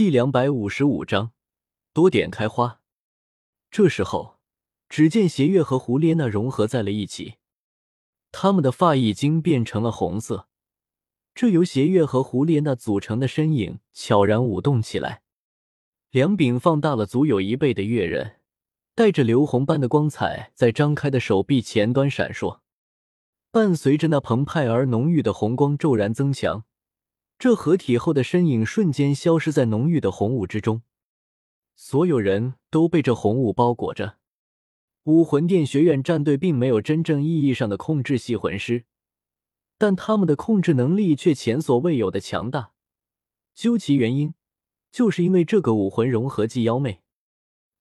第两百五十五章多点开花。这时候，只见邪月和胡列娜融合在了一起，他们的发已经变成了红色。这由邪月和胡列娜组成的身影悄然舞动起来，两柄放大了足有一倍的月刃，带着流红般的光彩，在张开的手臂前端闪烁。伴随着那澎湃而浓郁的红光骤然增强，这合体后的身影瞬间消失在浓郁的红雾之中。所有人都被这红雾包裹着。武魂殿学院战队并没有真正意义上的控制系魂师，但他们的控制能力却前所未有的强大。究其原因，就是因为这个武魂融合技妖魅。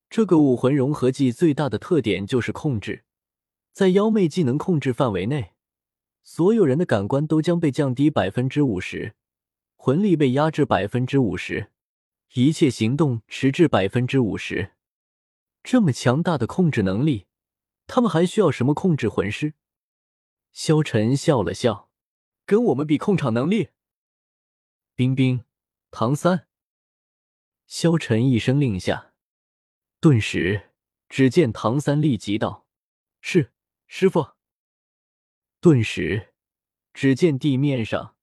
这个武魂融合技最大的特点就是控制，在妖魅技能控制范围内。所有人的感官都将被降低百分之五十，魂力被压制百分之五十，一切行动迟滞百分之五十。这么强大的控制能力，他们还需要什么控制魂师？萧晨笑了笑，跟我们比控场能力。冰冰，唐三。萧晨一声令下，顿时，只见唐三立即道：“是，师傅。”顿时，只见地面上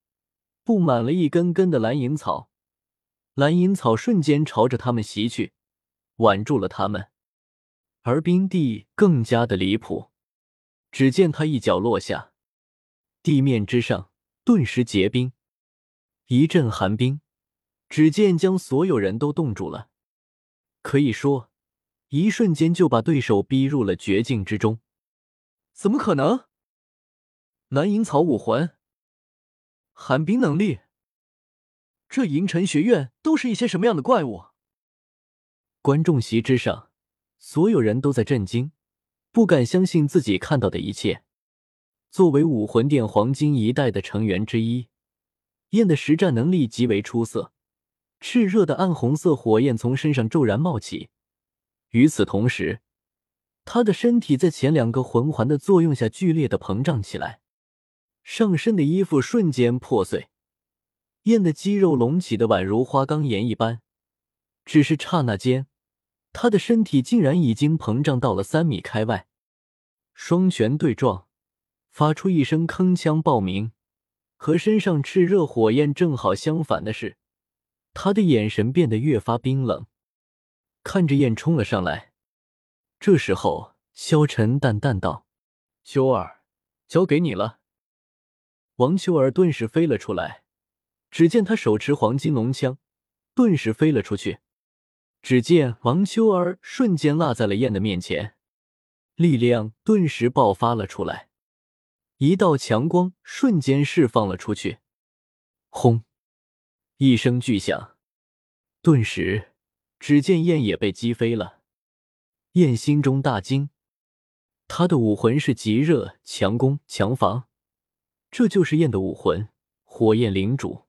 布满了一根根的蓝银草，蓝银草瞬间朝着他们袭去，挽住了他们。而冰帝更加的离谱，只见他一脚落下，地面之上顿时结冰，一阵寒冰，只见将所有人都冻住了。可以说，一瞬间就把对手逼入了绝境之中。怎么可能？蓝银草武魂，寒冰能力，这银尘学院都是一些什么样的怪物？观众席之上，所有人都在震惊，不敢相信自己看到的一切。作为武魂殿黄金一代的成员之一，燕的实战能力极为出色。炽热的暗红色火焰从身上骤然冒起，与此同时，他的身体在前两个魂环的作用下剧烈的膨胀起来。上身的衣服瞬间破碎，燕的肌肉隆起的宛如花岗岩一般。只是刹那间，他的身体竟然已经膨胀到了三米开外。双拳对撞，发出一声铿锵爆鸣。和身上炽热火焰正好相反的是，他的眼神变得越发冰冷，看着燕冲了上来。这时候，萧晨淡淡道：“修儿，交给你了。”王秋儿顿时飞了出来，只见他手持黄金龙枪，顿时飞了出去。只见王秋儿瞬间落在了燕的面前，力量顿时爆发了出来，一道强光瞬间释放了出去。轰！一声巨响，顿时，只见燕也被击飞了。燕心中大惊，他的武魂是极热、强攻、强防。这就是燕的武魂——火焰领主。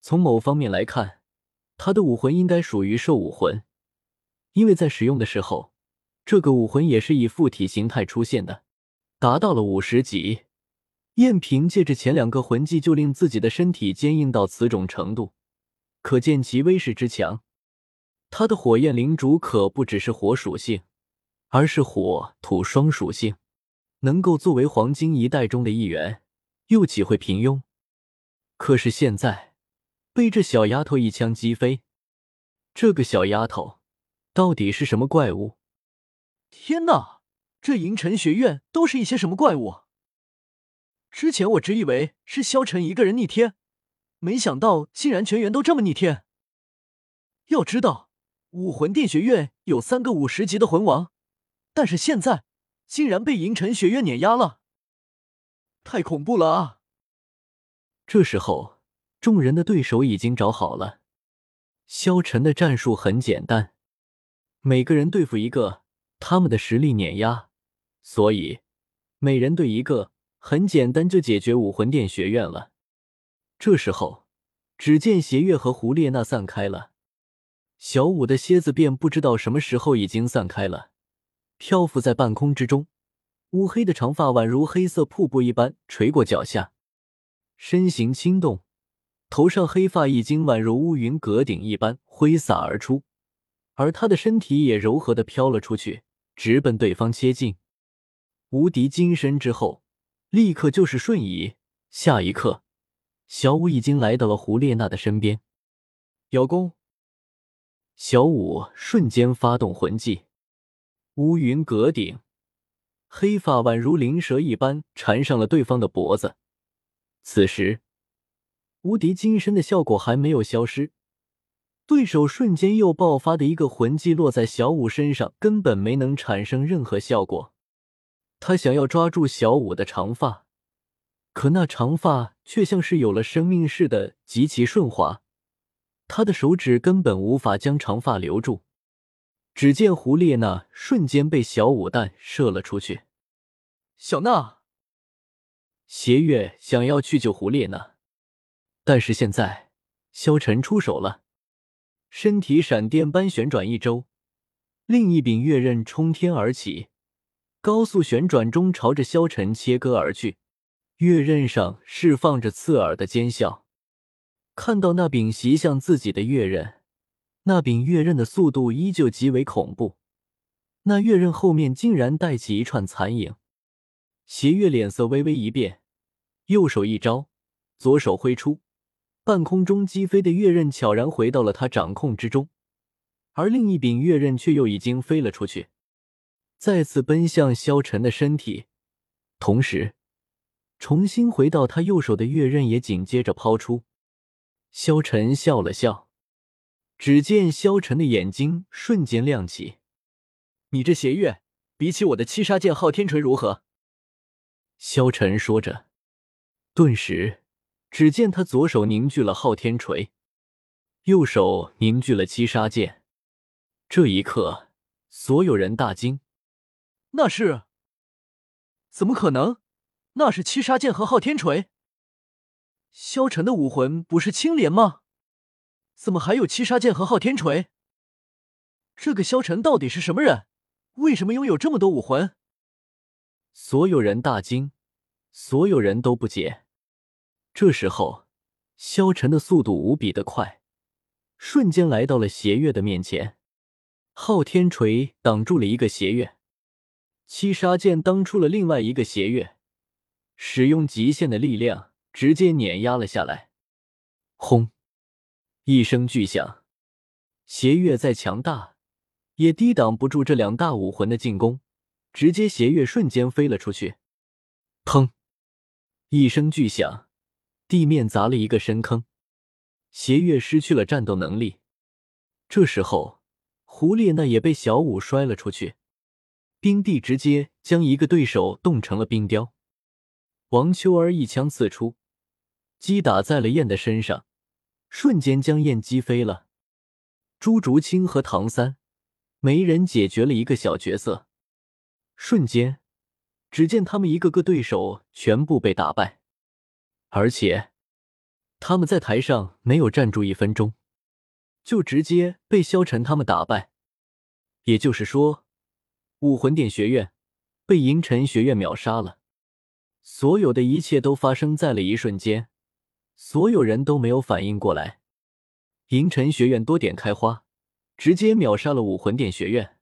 从某方面来看，他的武魂应该属于兽武魂，因为在使用的时候，这个武魂也是以附体形态出现的。达到了五十级，燕凭借着前两个魂技就令自己的身体坚硬到此种程度，可见其威势之强。他的火焰领主可不只是火属性，而是火土双属性，能够作为黄金一代中的一员。又岂会平庸？可是现在被这小丫头一枪击飞，这个小丫头到底是什么怪物？天哪，这银尘学院都是一些什么怪物？之前我只以为是萧晨一个人逆天，没想到竟然全员都这么逆天。要知道，武魂殿学院有三个五十级的魂王，但是现在竟然被银尘学院碾压了。太恐怖了啊！这时候，众人的对手已经找好了。萧晨的战术很简单，每个人对付一个，他们的实力碾压，所以每人对一个，很简单就解决武魂殿学院了。这时候，只见邪月和胡列娜散开了，小舞的蝎子便不知道什么时候已经散开了，漂浮在半空之中。乌黑的长发宛如黑色瀑布一般垂过脚下，身形轻动，头上黑发已经宛如乌云阁顶一般挥洒而出，而他的身体也柔和的飘了出去，直奔对方切近。无敌金身之后，立刻就是瞬移。下一刻，小舞已经来到了胡列娜的身边。瑶宫，小舞瞬间发动魂技，乌云阁顶，黑发宛如灵蛇一般缠上了对方的脖子。此时，无敌金身的效果还没有消失，对手瞬间又爆发的一个魂技落在小舞身上，根本没能产生任何效果。他想要抓住小舞的长发，可那长发却像是有了生命似的极其顺滑。他的手指根本无法将长发留住，只见胡列娜瞬间被小舞弹射了出去。小娜，邪月想要去救胡列娜，但是现在萧晨出手了，身体闪电般旋转一周，另一柄月刃冲天而起，高速旋转中朝着萧晨切割而去，月刃上释放着刺耳的尖啸。看到那柄袭向自己的月刃，那柄月刃的速度依旧极为恐怖。那月刃后面竟然带起一串残影。邪月脸色微微一变，右手一招，左手挥出，半空中击飞的月刃悄然回到了他掌控之中，而另一柄月刃却又已经飞了出去，再次奔向萧晨的身体，同时重新回到他右手的月刃也紧接着抛出。萧晨笑了笑，只见萧晨的眼睛瞬间亮起：“你这邪月，比起我的七杀剑昊天锤如何？”萧晨说着，顿时，只见他左手凝聚了昊天锤，右手凝聚了七杀剑。这一刻，所有人大惊：“那是？怎么可能？那是七杀剑和昊天锤？”萧晨的武魂不是青莲吗？怎么还有七杀剑和昊天锤？这个萧晨到底是什么人？为什么拥有这么多武魂？所有人大惊，所有人都不解。这时候，萧晨的速度无比的快，瞬间来到了邪月的面前。昊天锤挡住了一个邪月，七杀剑当出了另外一个邪月，使用极限的力量。直接碾压了下来，轰！一声巨响，邪月再强大，也抵挡不住这两大武魂的进攻。直接邪月瞬间飞了出去，砰！一声巨响，地面砸了一个深坑，邪月失去了战斗能力。这时候，胡列娜也被小舞摔了出去，冰帝直接将一个对手冻成了冰雕。王秋儿一枪刺出。击打在了燕的身上，瞬间将燕击飞了。朱竹清和唐三没人解决了一个小角色，瞬间，只见他们一个个对手全部被打败，而且他们在台上没有站住一分钟，就直接被萧晨他们打败。也就是说，武魂殿学院被银尘学院秒杀了。所有的一切都发生在了一瞬间。所有人都没有反应过来，银尘学院多点开花，直接秒杀了武魂殿学院。